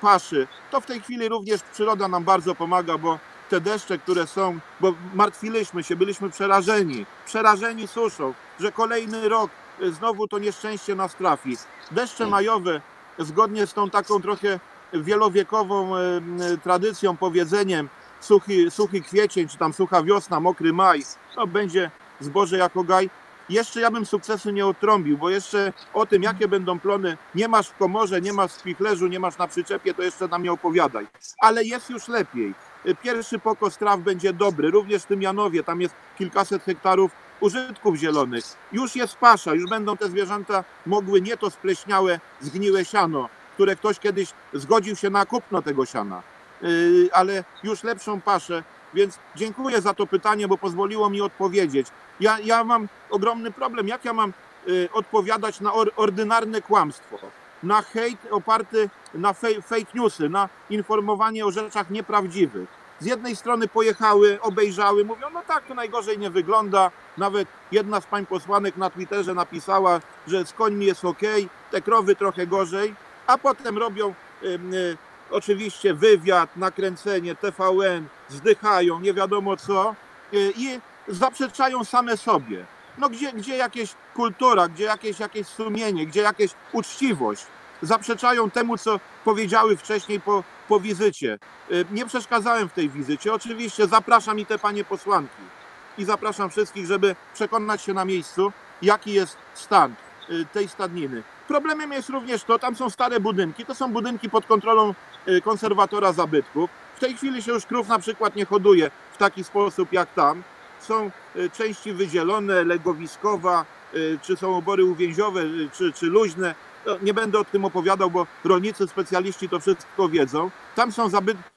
paszy. To w tej chwili również przyroda nam bardzo pomaga, bo te deszcze, które są, bo martwiliśmy się, byliśmy przerażeni, przerażeni suszą, że kolejny rok znowu to nieszczęście nas trafi. Deszcze majowe, zgodnie z tą taką trochę wielowiekową y, tradycją, powiedzeniem, suchy, suchy kwiecień, czy tam sucha wiosna, mokry maj, to będzie zboże jako gaj. Jeszcze ja bym sukcesu nie odtrąbił, bo jeszcze o tym, jakie będą plony, nie masz w komorze, nie masz w spichlerzu, nie masz na przyczepie, to jeszcze nam nie opowiadaj. Ale jest już lepiej. Pierwszy pokos traw będzie dobry, również w tym Janowie, tam jest kilkaset hektarów użytków zielonych. Już jest pasza, już będą te zwierzęta mogły nie to spleśniałe, zgniłe siano, które ktoś kiedyś zgodził się na kupno tego siana, yy, ale już lepszą paszę. Więc dziękuję za to pytanie, bo pozwoliło mi odpowiedzieć. Ja, ja mam ogromny problem. Jak ja mam y, odpowiadać na or, ordynarne kłamstwo? Na hejt oparty na fake newsy, na informowanie o rzeczach nieprawdziwych. Z jednej strony pojechały, obejrzały, mówią, no tak, to najgorzej nie wygląda. Nawet jedna z pań posłanek na Twitterze napisała, że z końmi jest ok, te krowy trochę gorzej, a potem robią y, oczywiście wywiad, nakręcenie, TVN, zdychają, nie wiadomo co y, i zaprzeczają same sobie. No gdzie, gdzie jakieś kultura, gdzie jakieś, jakieś sumienie, gdzie jakieś uczciwość. Zaprzeczają temu, co powiedziały wcześniej po, po wizycie. Y, Nie przeszkadzałem w tej wizycie. Oczywiście zapraszam i te panie posłanki. I zapraszam wszystkich, żeby przekonać się na miejscu, jaki jest stan tej stadniny. Problemem jest również to, tam są stare budynki, to są budynki pod kontrolą y, konserwatora zabytków. W tej chwili się już krów na przykład nie hoduje w taki sposób jak tam. Są y, części wydzielone, legowiskowa, y, czy są obory uwięziowe, y, czy, czy luźne. Nie będę o tym opowiadał, bo rolnicy, specjaliści to wszystko wiedzą. Tam są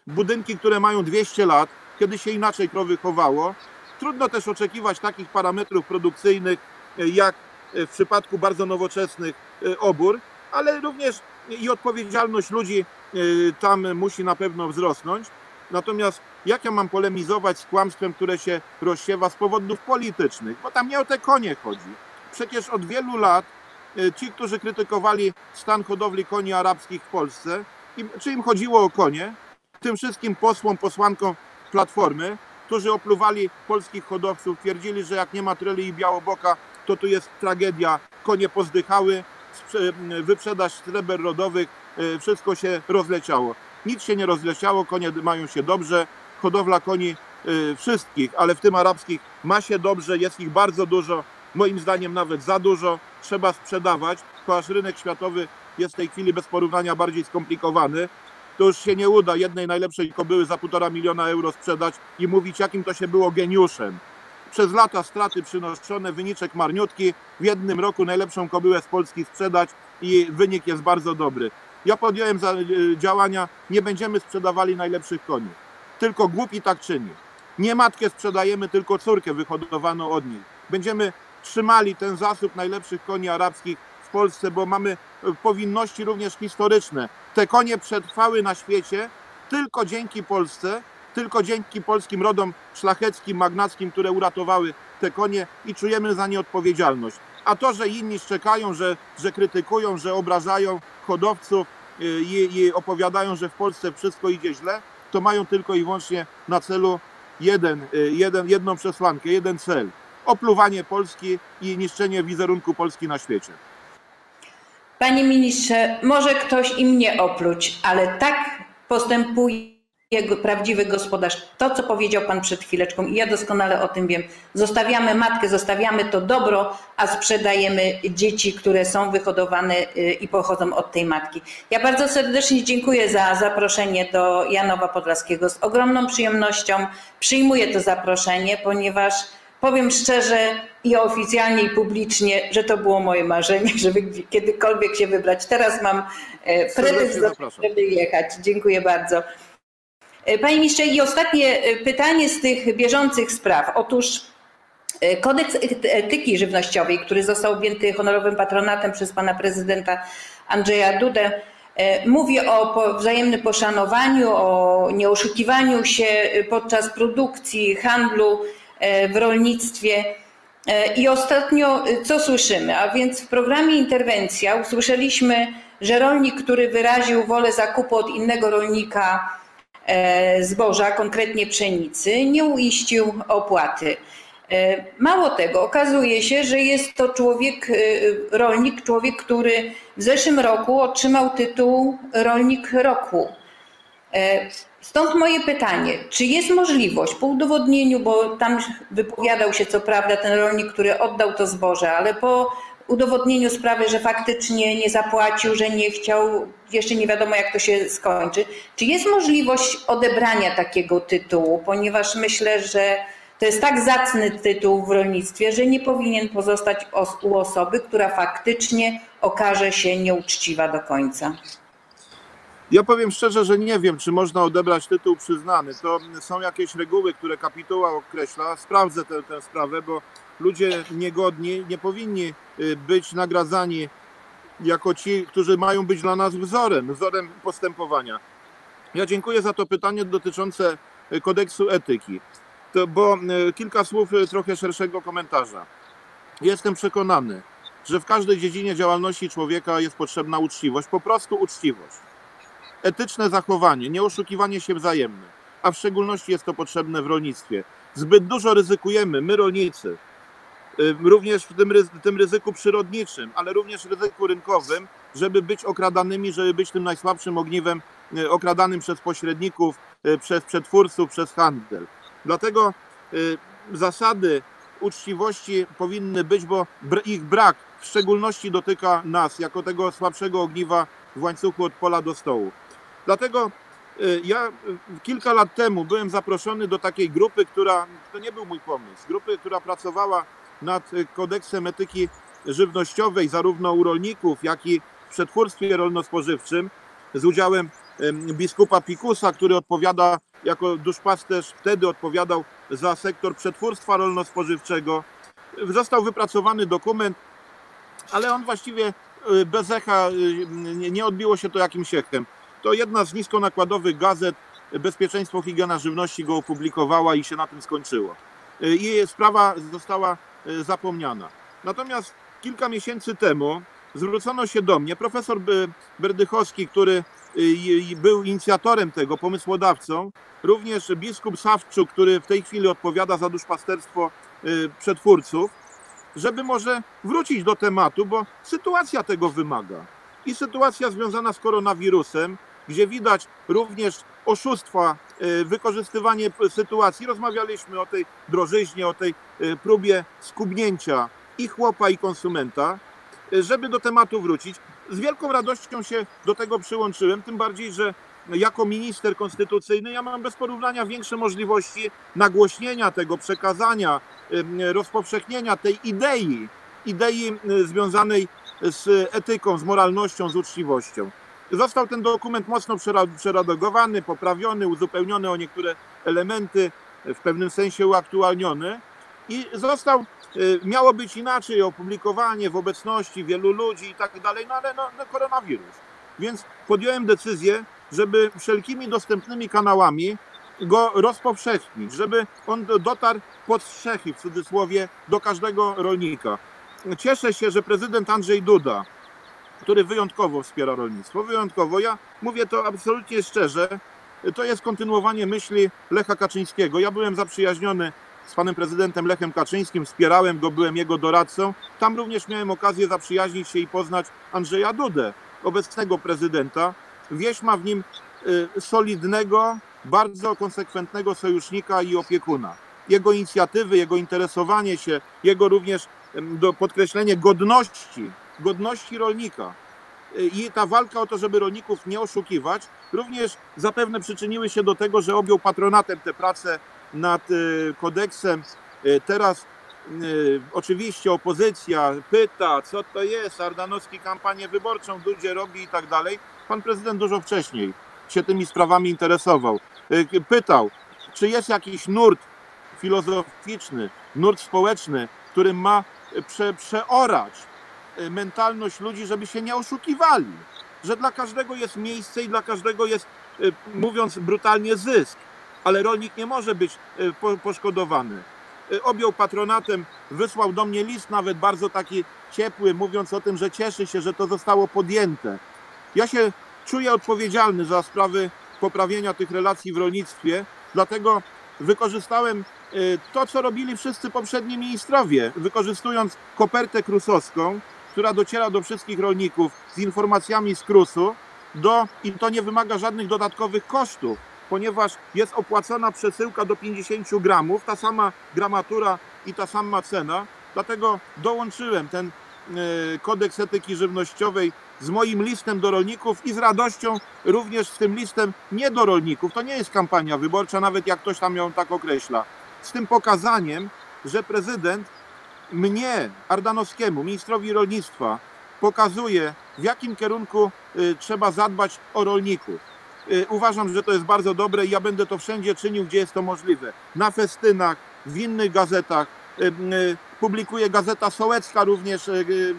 budynki, które mają 200 lat, kiedy się inaczej krowy chowało. Trudno też oczekiwać takich parametrów produkcyjnych, y, jak y, w przypadku bardzo nowoczesnych y, obór, ale również i odpowiedzialność ludzi y, tam musi na pewno wzrosnąć. Natomiast jak ja mam polemizować z kłamstwem, które się rozsiewa z powodów politycznych? Bo tam nie o te konie chodzi. Przecież od wielu lat ci, którzy krytykowali stan hodowli koni arabskich w Polsce, czy im chodziło o konie, tym wszystkim posłom, posłankom Platformy, którzy opluwali polskich hodowców, twierdzili, że jak nie ma treli i białoboka, to tu jest tragedia, konie pozdychały, wyprzedaż sreber rodowych, y, wszystko się rozleciało. Nic się nie rozleciało, konie mają się dobrze, hodowla koni y, wszystkich, ale w tym arabskich ma się dobrze, jest ich bardzo dużo, moim zdaniem nawet za dużo, trzeba sprzedawać, ponieważ rynek światowy jest w tej chwili bez porównania bardziej skomplikowany. To już się nie uda jednej najlepszej kobyły za półtora miliona euro sprzedać i mówić, jakim to się było geniuszem. Przez lata straty przynoszone, wyniczek marniutki, w jednym roku najlepszą kobyłę z Polski sprzedać i wynik jest bardzo dobry. Ja podjąłem za, y, działania, nie będziemy sprzedawali najlepszych koni. Tylko głupi tak czyni. Nie matkę sprzedajemy, tylko córkę wyhodowaną od niej. Będziemy trzymali ten zasób najlepszych koni arabskich w Polsce, bo mamy y, powinności również historyczne. Te konie przetrwały na świecie tylko dzięki Polsce, tylko dzięki polskim rodom szlacheckim, magnackim, które uratowały te konie i czujemy za nie odpowiedzialność. A to, że inni szczekają, że, że krytykują, że obrażają hodowców y, i, i opowiadają, że w Polsce wszystko idzie źle, to mają tylko i wyłącznie na celu jeden, y, jeden, jedną przesłankę, jeden cel. Opluwanie Polski i niszczenie wizerunku Polski na świecie. Panie ministrze, może ktoś im nie opluć, ale tak postępuje jego prawdziwy gospodarz. To, co powiedział Pan przed chwileczką, i ja doskonale o tym wiem. Zostawiamy matkę, zostawiamy to dobro, a sprzedajemy dzieci, które są wyhodowane y, i pochodzą od tej matki. Ja bardzo serdecznie dziękuję za zaproszenie do Janowa Podlaskiego. Z ogromną przyjemnością przyjmuję to zaproszenie, ponieważ powiem szczerze i oficjalnie i publicznie, że to było moje marzenie, (laughs) żeby kiedykolwiek się wybrać. Teraz mam e, pretekst, żeby jechać. Dziękuję bardzo. E, Panie ministrze, i ostatnie e, pytanie z tych bieżących spraw. Otóż e, kodeks etyki żywnościowej, który został objęty honorowym patronatem przez pana prezydenta Andrzeja Dudę, mówi o wzajemnym poszanowaniu, o nieoszukiwaniu się podczas produkcji, handlu w rolnictwie. I ostatnio co słyszymy? A więc w programie Interwencja usłyszeliśmy, że rolnik, który wyraził wolę zakupu od innego rolnika zboża, konkretnie pszenicy, nie uiścił opłaty. E, Mało tego, okazuje się, że jest to człowiek, e, rolnik, człowiek, który w zeszłym roku otrzymał tytuł Rolnik Roku. E, Stąd moje pytanie, czy jest możliwość po udowodnieniu, bo tam wypowiadał się co prawda ten rolnik, który oddał to zboże, ale po udowodnieniu sprawy, że faktycznie nie zapłacił, że nie chciał, jeszcze nie wiadomo jak to się skończy, czy jest możliwość odebrania takiego tytułu, ponieważ myślę, że to jest tak zacny tytuł w rolnictwie, że nie powinien pozostać os- u osoby, która faktycznie okaże się nieuczciwa do końca. Ja powiem szczerze, że nie wiem, czy można odebrać tytuł przyznany. To są jakieś reguły, które kapituła określa. Sprawdzę tę, tę sprawę, bo ludzie niegodni nie powinni y, być nagradzani jako ci, którzy mają być dla nas wzorem, wzorem postępowania. Ja dziękuję za to pytanie dotyczące y, kodeksu etyki, to, bo y, kilka słów trochę szerszego komentarza. Jestem przekonany, że w każdej dziedzinie działalności człowieka jest potrzebna uczciwość, po prostu uczciwość. etyczne zachowanie, nieoszukiwanie się wzajemne, a w szczególności jest to potrzebne w rolnictwie. Zbyt dużo ryzykujemy, my rolnicy, również w tym, tym ryzyku przyrodniczym, ale również ryzyku rynkowym, żeby być okradanymi, żeby być tym najsłabszym ogniwem, y, okradanym przez pośredników, y, przez przetwórców, przez handel. Dlatego y, zasady uczciwości powinny być, bo ich brak w szczególności dotyka nas, jako tego słabszego ogniwa w łańcuchu od pola do stołu. Dlatego ja kilka lat temu byłem zaproszony do takiej grupy, która, to nie był mój pomysł, grupy, która pracowała nad kodeksem etyki żywnościowej zarówno u rolników, jak i w przetwórstwie rolno-spożywczym z udziałem em, biskupa Pikusa, który odpowiada jako duszpasterz, wtedy odpowiadał za sektor przetwórstwa rolno-spożywczego. Został wypracowany dokument, ale on właściwie y, bez echa y, nie- odbiło się to jakimś echem. To jedna z niskonakładowych gazet Bezpieczeństwo Higiena Żywności go opublikowała i się na tym skończyło. Y, I sprawa została zapomniana. Natomiast kilka miesięcy temu zwrócono się do mnie, profesor Berdychowski, który y, y, był inicjatorem tego, pomysłodawcą, również biskup Sawczuk, który w tej chwili odpowiada za duszpasterstwo y, przetwórców, żeby może wrócić do tematu, bo sytuacja tego wymaga. I sytuacja związana z koronawirusem, gdzie widać również oszustwa, y, wykorzystywanie sytuacji. Rozmawialiśmy o tej drożyźnie, o tej y, próbie skubnięcia i chłopa, i konsumenta, y, żeby do tematu wrócić. Z wielką radością się do tego przyłączyłem, tym bardziej, że jako minister konstytucyjny ja mam bez porównania większe możliwości nagłośnienia tego, przekazania, rozpowszechnienia tej idei, idei związanej z etyką, z moralnością, z uczciwością. Został ten dokument mocno przeredagowany, poprawiony, uzupełniony o niektóre elementy, w pewnym sensie uaktualniony i został, y, miało być inaczej, opublikowanie w obecności wielu ludzi i tak dalej, no ale no, no koronawirus. Więc podjąłem decyzję, żeby wszelkimi dostępnymi kanałami go rozpowszechnić, żeby on do- dotarł pod strzechy, w cudzysłowie, do każdego rolnika. Cieszę się, że prezydent Andrzej Duda, który wyjątkowo wspiera rolnictwo, wyjątkowo, ja mówię to absolutnie szczerze, to jest kontynuowanie myśli Lecha Kaczyńskiego. Ja byłem zaprzyjaźniony z panem prezydentem Lechem Kaczyńskim, wspierałem go, byłem jego doradcą. Tam również miałem okazję zaprzyjaźnić się i poznać Andrzeja Dudę, obecnego prezydenta. Wieś ma w nim y, solidnego, bardzo konsekwentnego sojusznika i opiekuna. Jego inicjatywy, jego interesowanie się, jego również podkreślenie godności, godności rolnika i ta walka o to, żeby rolników nie oszukiwać, również zapewne przyczyniły się do tego, że objął patronatem tę pracę nad y, kodeksem. Y, Teraz y, oczywiście opozycja pyta, co to jest, Ardanowski kampanię wyborczą, Dudzie robi i tak dalej. Pan prezydent dużo wcześniej się tymi sprawami interesował. Pytał, czy jest jakiś nurt filozoficzny, nurt społeczny, który ma prze, przeorać mentalność ludzi, żeby się nie oszukiwali. Że dla każdego jest miejsce i dla każdego jest, y, mówiąc brutalnie, zysk. Ale rolnik nie może być y, po- poszkodowany. Y, Objął patronatem, wysłał do mnie list, nawet bardzo taki ciepły, mówiąc o tym, że cieszy się, że to zostało podjęte. Ja się czuję odpowiedzialny za sprawy poprawienia tych relacji w rolnictwie, dlatego wykorzystałem y, to, co robili wszyscy poprzedni ministrowie, wykorzystując kopertę krusowską, która dociera do wszystkich rolników z informacjami z krusu, do, i to nie wymaga żadnych dodatkowych kosztów, ponieważ jest opłacona przesyłka do 50 gramów, ta sama gramatura i ta sama cena, dlatego dołączyłem ten y, kodeks etyki żywnościowej z moim listem do rolników i z radością również z tym listem nie do rolników. To nie jest kampania wyborcza, nawet jak ktoś tam ją tak określa. Z tym pokazaniem, że prezydent mnie, Ardanowskiemu, ministrowi rolnictwa, pokazuje, w jakim kierunku y, trzeba zadbać o rolników. Y, Uważam, że to jest bardzo dobre i ja będę to wszędzie czynił, gdzie jest to możliwe. Na festynach, w innych gazetach. Y, Publikuje Gazeta Sołecka również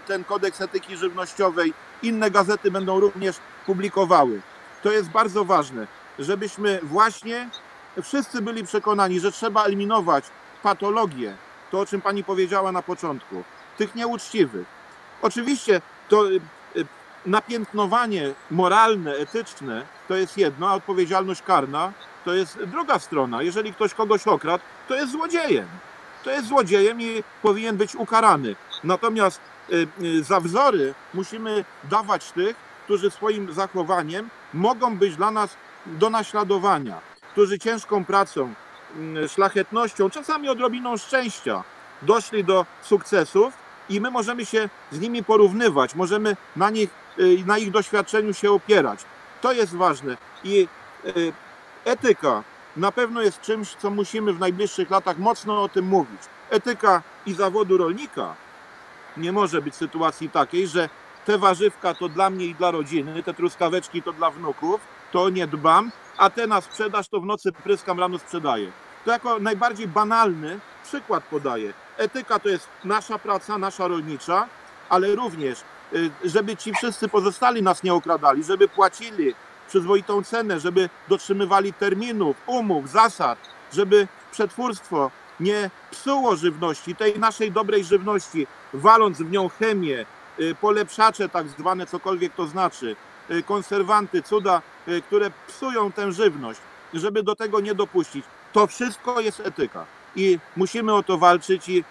ten kodeks etyki żywnościowej. Inne gazety będą również publikowały. To jest bardzo ważne, żebyśmy właśnie wszyscy byli przekonani, że trzeba eliminować patologię, to o czym pani powiedziała na początku, tych nieuczciwych. Oczywiście to y, y, napiętnowanie moralne, etyczne to jest jedno, a odpowiedzialność karna to jest druga strona. Jeżeli ktoś kogoś okradł, to jest złodziejem. To jest złodziejem i powinien być ukarany. Natomiast y, za wzory musimy dawać tych, którzy swoim zachowaniem mogą być dla nas do naśladowania, którzy ciężką pracą, szlachetnością, czasami odrobiną szczęścia doszli do sukcesów i my możemy się z nimi porównywać, możemy na nich, y, na ich doświadczeniu się opierać. To jest ważne i etyka na pewno jest czymś, co musimy w najbliższych latach mocno o tym mówić. Etyka i zawodu rolnika nie może być sytuacji takiej, że te warzywka to dla mnie i dla rodziny, te truskaweczki to dla wnuków, to nie dbam, a te na sprzedaż to w nocy pryskam, rano sprzedaję. To jako najbardziej banalny przykład podaję. Etyka to jest nasza praca, nasza rolnicza, ale również, y, żeby ci wszyscy pozostali nas nie okradali, żeby płacili przyzwoitą cenę, żeby dotrzymywali terminów, umów, zasad, żeby przetwórstwo nie psuło żywności, tej naszej dobrej żywności, waląc w nią chemię, y, polepszacze tak zwane, cokolwiek to znaczy, y, konserwanty, cuda, które psują tę żywność, żeby do tego nie dopuścić. To wszystko jest etyka i musimy o to walczyć i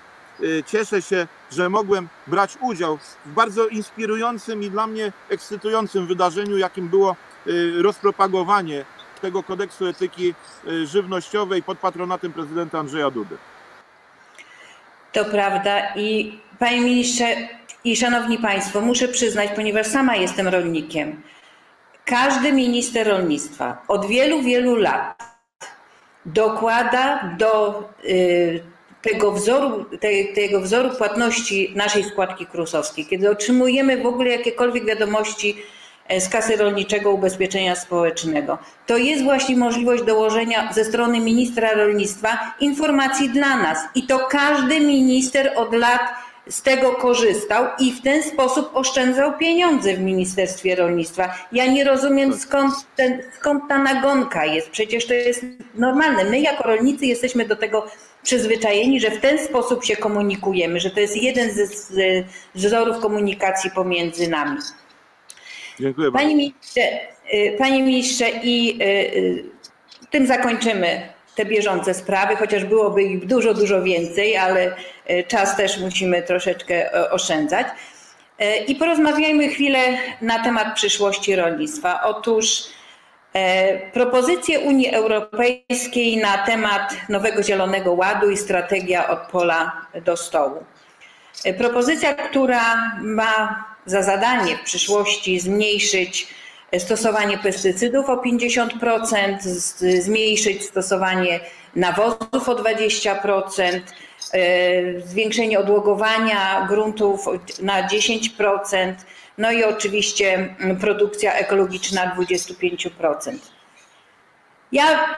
cieszę się, że mogłem brać udział w bardzo inspirującym i dla mnie ekscytującym wydarzeniu, jakim było Y, rozpropagowanie tego kodeksu etyki y, żywnościowej pod patronatem prezydenta Andrzeja Dudy. To prawda i panie ministrze i szanowni państwo, muszę przyznać, ponieważ sama jestem rolnikiem, każdy minister rolnictwa od wielu, wielu lat dokłada do y, tego wzoru, tego wzoru płatności naszej składki krusowskiej. Kiedy otrzymujemy w ogóle jakiekolwiek wiadomości E, z kasy rolniczego ubezpieczenia społecznego. To jest właśnie możliwość dołożenia ze strony ministra rolnictwa informacji dla nas i to każdy minister od lat z tego korzystał i w ten sposób oszczędzał pieniądze w Ministerstwie Rolnictwa. Ja nie rozumiem skąd, ten, skąd ta nagonka jest. Przecież to jest normalne. My jako rolnicy jesteśmy do tego przyzwyczajeni, że w ten sposób się komunikujemy, że to jest jeden ze wzorów komunikacji pomiędzy nami. Dziękuję bardzo. Panie ministrze, y, panie ministrze i y, tym zakończymy te bieżące sprawy, chociaż byłoby ich dużo, dużo więcej, ale czas też musimy troszeczkę oszczędzać. I porozmawiajmy chwilę na temat przyszłości rolnictwa. Otóż propozycje Unii Europejskiej na temat nowego Zielonego Ładu i strategia od pola do stołu. Propozycja, która ma za zadanie w przyszłości zmniejszyć stosowanie pestycydów o 50%, zmniejszyć stosowanie nawozów o 20%, e, zwiększenie odłogowania gruntów na 10%, no i oczywiście produkcja ekologiczna 25%. Ja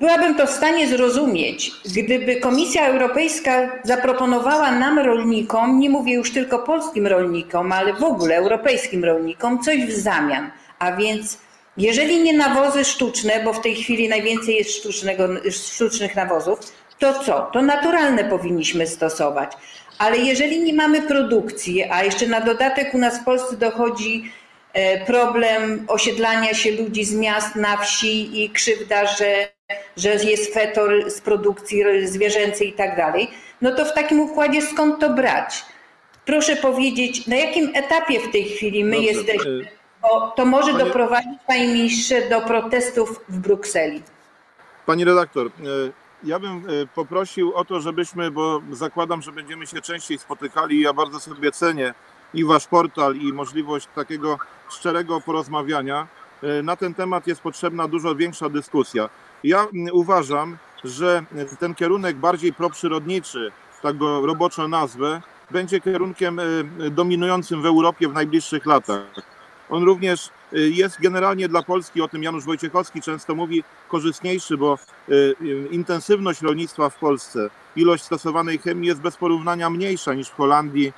Byłabym to w stanie zrozumieć, gdyby Komisja Europejska zaproponowała nam, rolnikom, nie mówię już tylko polskim rolnikom, ale w ogóle europejskim rolnikom, coś w zamian. A więc, jeżeli nie nawozy sztuczne, bo w tej chwili najwięcej jest sztucznego, sztucznych nawozów, to co? To naturalne powinniśmy stosować. Ale jeżeli nie mamy produkcji, a jeszcze na dodatek u nas w Polsce dochodzi e, problem osiedlania się ludzi z miast na wsi i krzywda, że że jest fetor z produkcji zwierzęcej i tak dalej, no to w takim układzie skąd to brać? Proszę powiedzieć, na jakim etapie w tej chwili my Dobrze, jesteśmy? Bo to może Panie... doprowadzić, panie ministrze, do protestów w Brukseli. Pani redaktor, y, ja bym y, poprosił o to, żebyśmy, bo zakładam, że będziemy się częściej spotykali. Ja bardzo sobie cenię i wasz portal, i możliwość takiego szczerego porozmawiania. Na ten temat jest potrzebna dużo większa dyskusja. Ja uważam, że ten kierunek bardziej proprzyrodniczy, tak go roboczo nazwę, będzie kierunkiem e, dominującym w Europie w najbliższych latach. On również e, jest generalnie dla Polski, o tym Janusz Wojciechowski często mówi, korzystniejszy, bo e, intensywność rolnictwa w Polsce, ilość stosowanej chemii jest bez porównania mniejsza niż w Holandii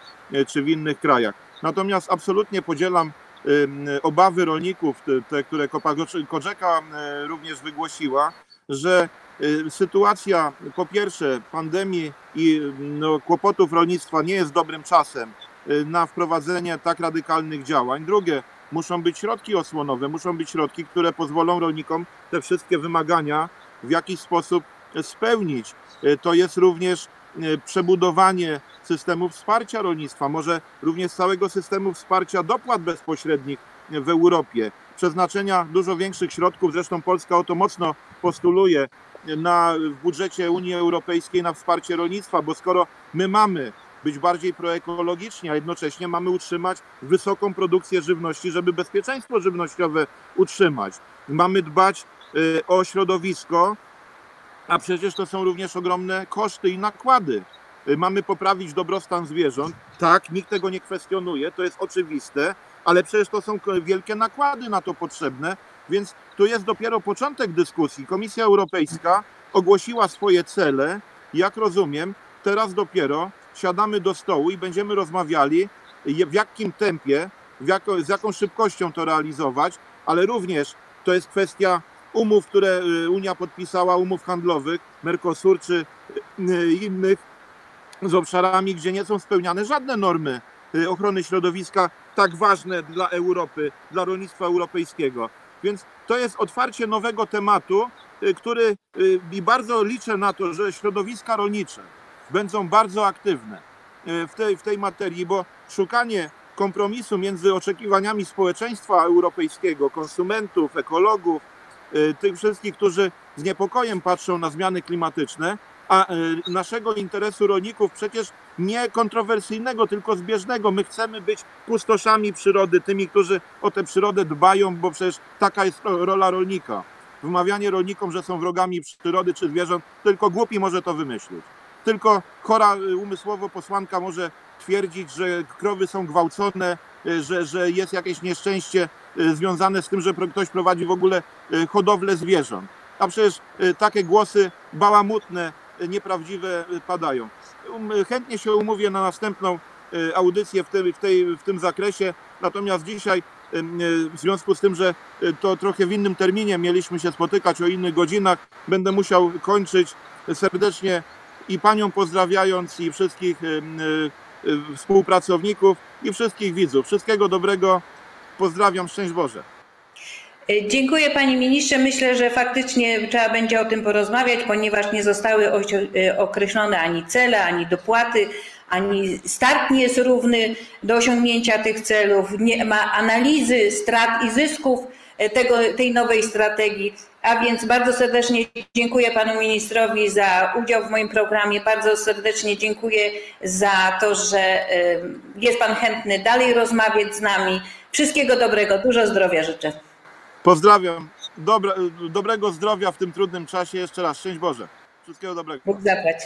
czy w innych krajach. Natomiast absolutnie podzielam obawy rolników, te, które Kopa Korzeka również wygłosiła, że y, sytuacja po pierwsze pandemii i no, kłopotów rolnictwa nie jest dobrym czasem y, na wprowadzenie tak radykalnych działań. Drugie, muszą być środki osłonowe, muszą być środki, które pozwolą rolnikom te wszystkie wymagania w jakiś sposób spełnić. Y, To jest również y, przebudowanie systemu wsparcia rolnictwa, może również całego systemu wsparcia dopłat bezpośrednich w Europie, przeznaczenia dużo większych środków, zresztą Polska o to mocno postuluje na, w budżecie Unii Europejskiej na wsparcie rolnictwa, bo skoro my mamy być bardziej proekologiczni, a jednocześnie mamy utrzymać wysoką produkcję żywności, żeby bezpieczeństwo żywnościowe utrzymać. Mamy dbać y, o środowisko, a przecież to są również ogromne koszty i nakłady. Y, Mamy poprawić dobrostan zwierząt. Tak, nikt tego nie kwestionuje, to jest oczywiste, ale przecież to są wielkie nakłady na to potrzebne, więc tu jest dopiero początek dyskusji. Komisja Europejska ogłosiła swoje cele, jak rozumiem, teraz dopiero siadamy do stołu i będziemy rozmawiali, w jakim tempie, w jako, z jaką szybkością to realizować, ale również to jest kwestia umów, które y, Unia podpisała, umów handlowych, Mercosur czy y, innych z obszarami, gdzie nie są spełniane żadne normy y, ochrony środowiska tak ważne dla Europy, dla rolnictwa europejskiego. Więc to jest otwarcie nowego tematu, y, który y, i bardzo liczę na to, że środowiska rolnicze będą bardzo aktywne y, w tej, w tej materii, bo szukanie kompromisu między oczekiwaniami społeczeństwa europejskiego, konsumentów, ekologów, y, tych wszystkich, którzy z niepokojem patrzą na zmiany klimatyczne, a y, naszego interesu rolników przecież nie kontrowersyjnego, tylko zbieżnego. My chcemy być pustoszami przyrody, tymi, którzy o tę przyrodę dbają, bo przecież taka jest ro- rola rolnika. Wmawianie rolnikom, że są wrogami przyrody czy zwierząt, tylko głupi może to wymyślić. Tylko chora y, umysłowo posłanka może twierdzić, że krowy są gwałcone, y, że, że jest jakieś nieszczęście y, związane z tym, że ktoś prowadzi w ogóle hodowlę zwierząt. A przecież takie głosy bałamutne, nieprawdziwe padają. Um, Chętnie się umówię na następną audycję w w, tej, w tym zakresie. Natomiast dzisiaj, w związku z tym, że to trochę w innym terminie mieliśmy się spotykać o innych godzinach, będę musiał kończyć serdecznie i panią pozdrawiając, i wszystkich y, y, współpracowników, i wszystkich widzów. Wszystkiego dobrego. Pozdrawiam, szczęść Boże. E, Dziękuję Panie Ministrze. Myślę, że faktycznie trzeba będzie o tym porozmawiać, ponieważ nie zostały e, określone ani cele, ani dopłaty, ani start nie jest równy do osiągnięcia tych celów. Nie ma analizy strat i zysków e, tego, tej nowej strategii. A więc bardzo serdecznie dziękuję Panu Ministrowi za udział w moim programie. Bardzo serdecznie dziękuję za to, że e, jest Pan chętny dalej rozmawiać z nami. Wszystkiego dobrego, dużo zdrowia życzę. Pozdrawiam. Dobre, dobrego zdrowia w tym trudnym czasie. Jeszcze raz, szczęść Boże. Wszystkiego dobrego. Bóg zapłać.